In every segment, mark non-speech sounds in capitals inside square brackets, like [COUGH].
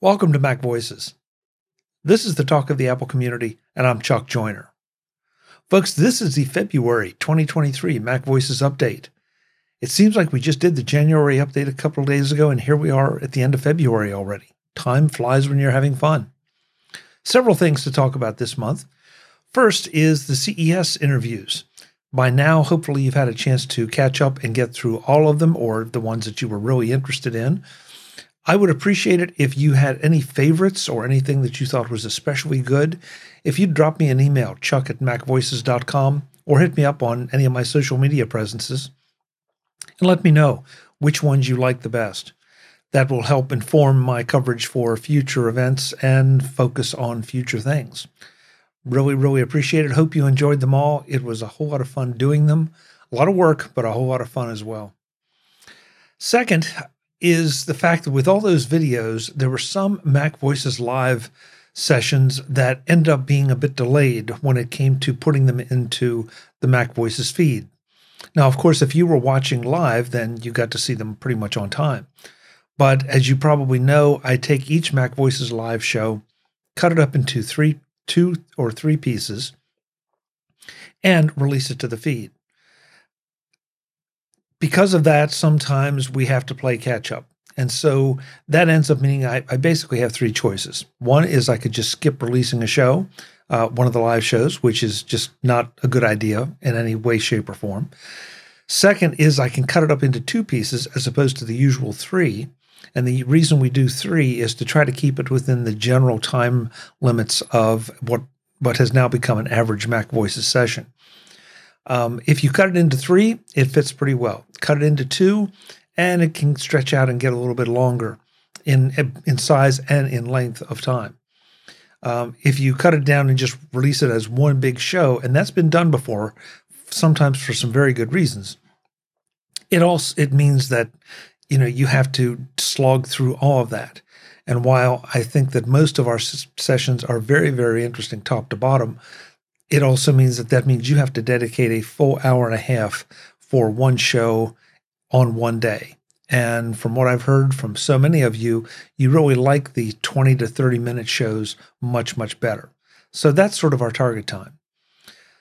Welcome to Mac Voices. This is the talk of the Apple community, and I'm Chuck Joiner. Folks, this is the February 2023 Mac Voices update. It seems like we just did the January update a couple of days ago, and here we are at the end of February already. Time flies when you're having fun. Several things to talk about this month. First is the CES interviews. By now, hopefully, you've had a chance to catch up and get through all of them or the ones that you were really interested in. I would appreciate it if you had any favorites or anything that you thought was especially good. If you'd drop me an email, chuck at macvoices.com, or hit me up on any of my social media presences and let me know which ones you like the best. That will help inform my coverage for future events and focus on future things. Really, really appreciate it. Hope you enjoyed them all. It was a whole lot of fun doing them. A lot of work, but a whole lot of fun as well. Second, is the fact that with all those videos, there were some Mac Voices Live sessions that ended up being a bit delayed when it came to putting them into the Mac Voices feed. Now, of course, if you were watching live, then you got to see them pretty much on time. But as you probably know, I take each Mac Voices Live show, cut it up into three, two or three pieces, and release it to the feed because of that, sometimes we have to play catch up. And so that ends up meaning I, I, basically have three choices. One is I could just skip releasing a show, uh, one of the live shows, which is just not a good idea in any way, shape, or form. Second is I can cut it up into two pieces as opposed to the usual three. And the reason we do three is to try to keep it within the general time limits of what, what has now become an average Mac Voices session. Um, if you cut it into three, it fits pretty well. Cut it into two, and it can stretch out and get a little bit longer in in size and in length of time. Um, if you cut it down and just release it as one big show, and that's been done before, sometimes for some very good reasons, it also it means that you know you have to slog through all of that. And while I think that most of our sessions are very very interesting top to bottom, it also means that that means you have to dedicate a full hour and a half for one show on one day. And from what I've heard from so many of you, you really like the 20 to 30 minute shows much, much better. So that's sort of our target time.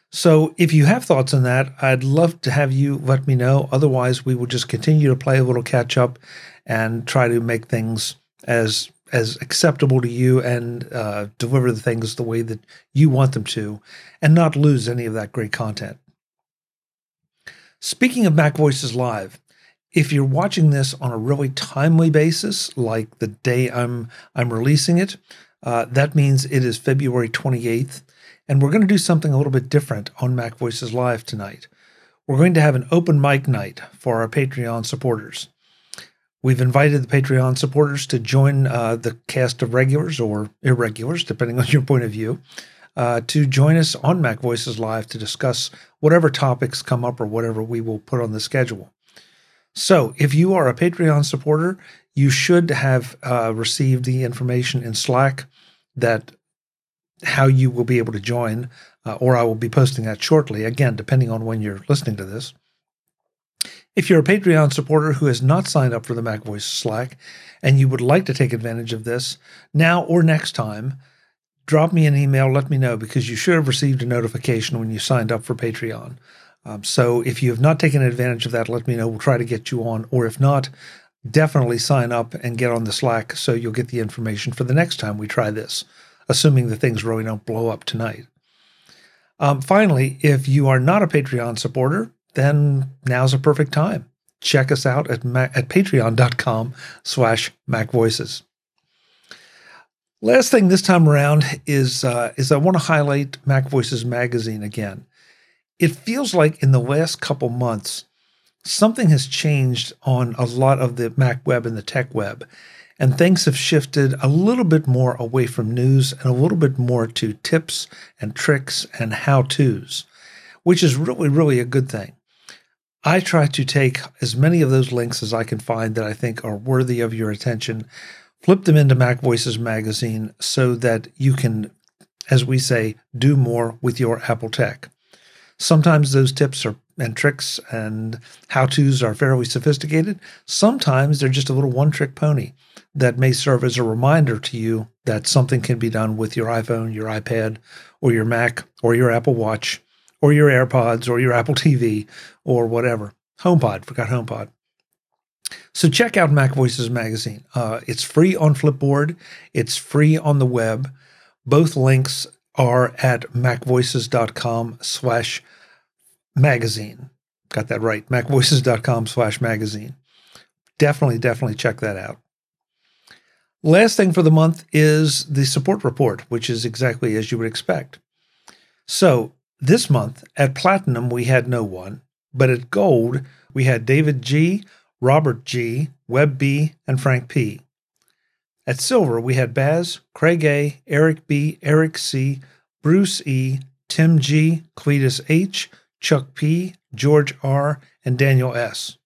So if you have thoughts on that, I'd love to have you let me know. Otherwise, we will just continue to play a little catch up and try to make things as as acceptable to you and uh, deliver the things the way that you want them to and not lose any of that great content. Speaking of Mac Voices Live, if you're watching this on a really timely basis, like the day I'm I'm releasing it, uh, that means it is February 28th, and we're going to do something a little bit different on Mac Voices Live tonight. We're going to have an open mic night for our Patreon supporters. We've invited the Patreon supporters to join uh, the cast of regulars or irregulars, depending [LAUGHS] on your point of view, uh, to join us on Mac Voices Live to discuss whatever topics come up or whatever we will put on the schedule. So, if you are a Patreon supporter, you should have uh, received the information in Slack that how you will be able to join, uh, or I will be posting that shortly. Again, depending on when you're listening to this. If you're a Patreon supporter who has not signed up for the Mac Voice Slack and you would like to take advantage of this now or next time, drop me an email, let me know because you should have received a notification when you signed up for Patreon. Um, so if you have not taken advantage of that, let me know. We'll try to get you on. Or if not, definitely sign up and get on the Slack so you'll get the information for the next time we try this, assuming the things really don't blow up tonight. Um, finally, if you are not a Patreon supporter, then now's a perfect time. Check us out at, at patreon.com slash macvoices. Last thing this time around is uh, is I want to highlight Mac Voices magazine again. It feels like in the last couple months, something has changed on a lot of the Mac web and the tech web, and things have shifted a little bit more away from news and a little bit more to tips and tricks and how tos, which is really, really a good thing. I try to take as many of those links as I can find that I think are worthy of your attention, flip them into Mac Voices magazine so that you can, as we say, do more with your Apple tech. Sometimes those tips are and tricks and how to's are fairly sophisticated. Sometimes they're just a little one trick pony that may serve as a reminder to you that something can be done with your iPhone, your iPad, or your Mac, or your Apple Watch, or your AirPods, or your Apple TV, or whatever. HomePod, forgot HomePod. So check out Mac Voices magazine. Uh, it's free on Flipboard. It's free on the web. Both links are at macvoices.com slash magazine. Got that right. Macvoices.com slash magazine. Definitely, definitely check that out. Last thing for the month is the support report, which is exactly as you would expect. So this month at Platinum, we had no one, but at Gold, we had David G., Robert G., Webb B., and Frank P. At Silver, we had Baz, Craig A., Eric B., Eric C., Bruce E., Tim G., Cletus H., Chuck P., George R., and Daniel S.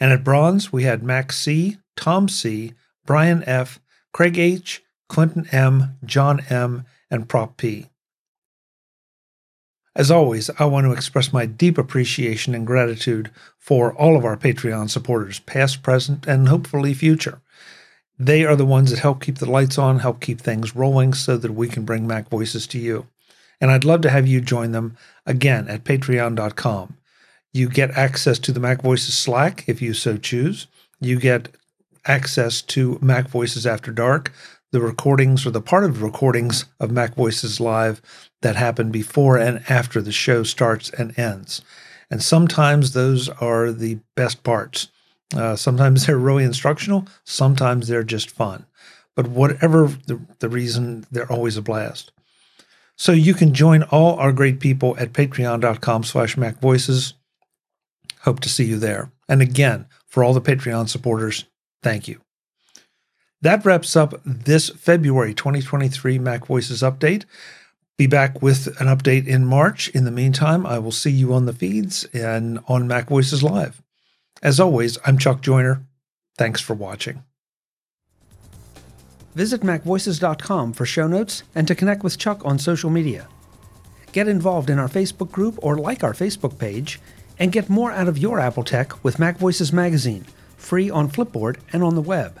And at Bronze, we had Max C., Tom C., Brian F., Craig H., Clinton M., John M., and Prop P. As always, I want to express my deep appreciation and gratitude for all of our Patreon supporters, past, present, and hopefully future. They are the ones that help keep the lights on, help keep things rolling so that we can bring Mac Voices to you. And I'd love to have you join them again at patreon.com. You get access to the Mac Voices Slack if you so choose. You get access to Mac Voices After Dark, the recordings or the part of recordings of Mac Voices Live that happen before and after the show starts and ends. And sometimes those are the best parts. Uh, sometimes [LAUGHS] they're really instructional, sometimes they're just fun. But whatever the, the reason, they're always a blast. So you can join all our great people at patreon.com slash macvoices. Hope to see you there. And again, for all the Patreon supporters, thank you. That wraps up this February 2023 Mac Voices update. Be back with an update in March. In the meantime, I will see you on the feeds and on Mac Voices Live. As always, I'm Chuck Joiner. Thanks for watching. Visit MacVoices.com for show notes and to connect with Chuck on social media. Get involved in our Facebook group or like our Facebook page, and get more out of your Apple tech with Mac Voices Magazine, free on Flipboard and on the web.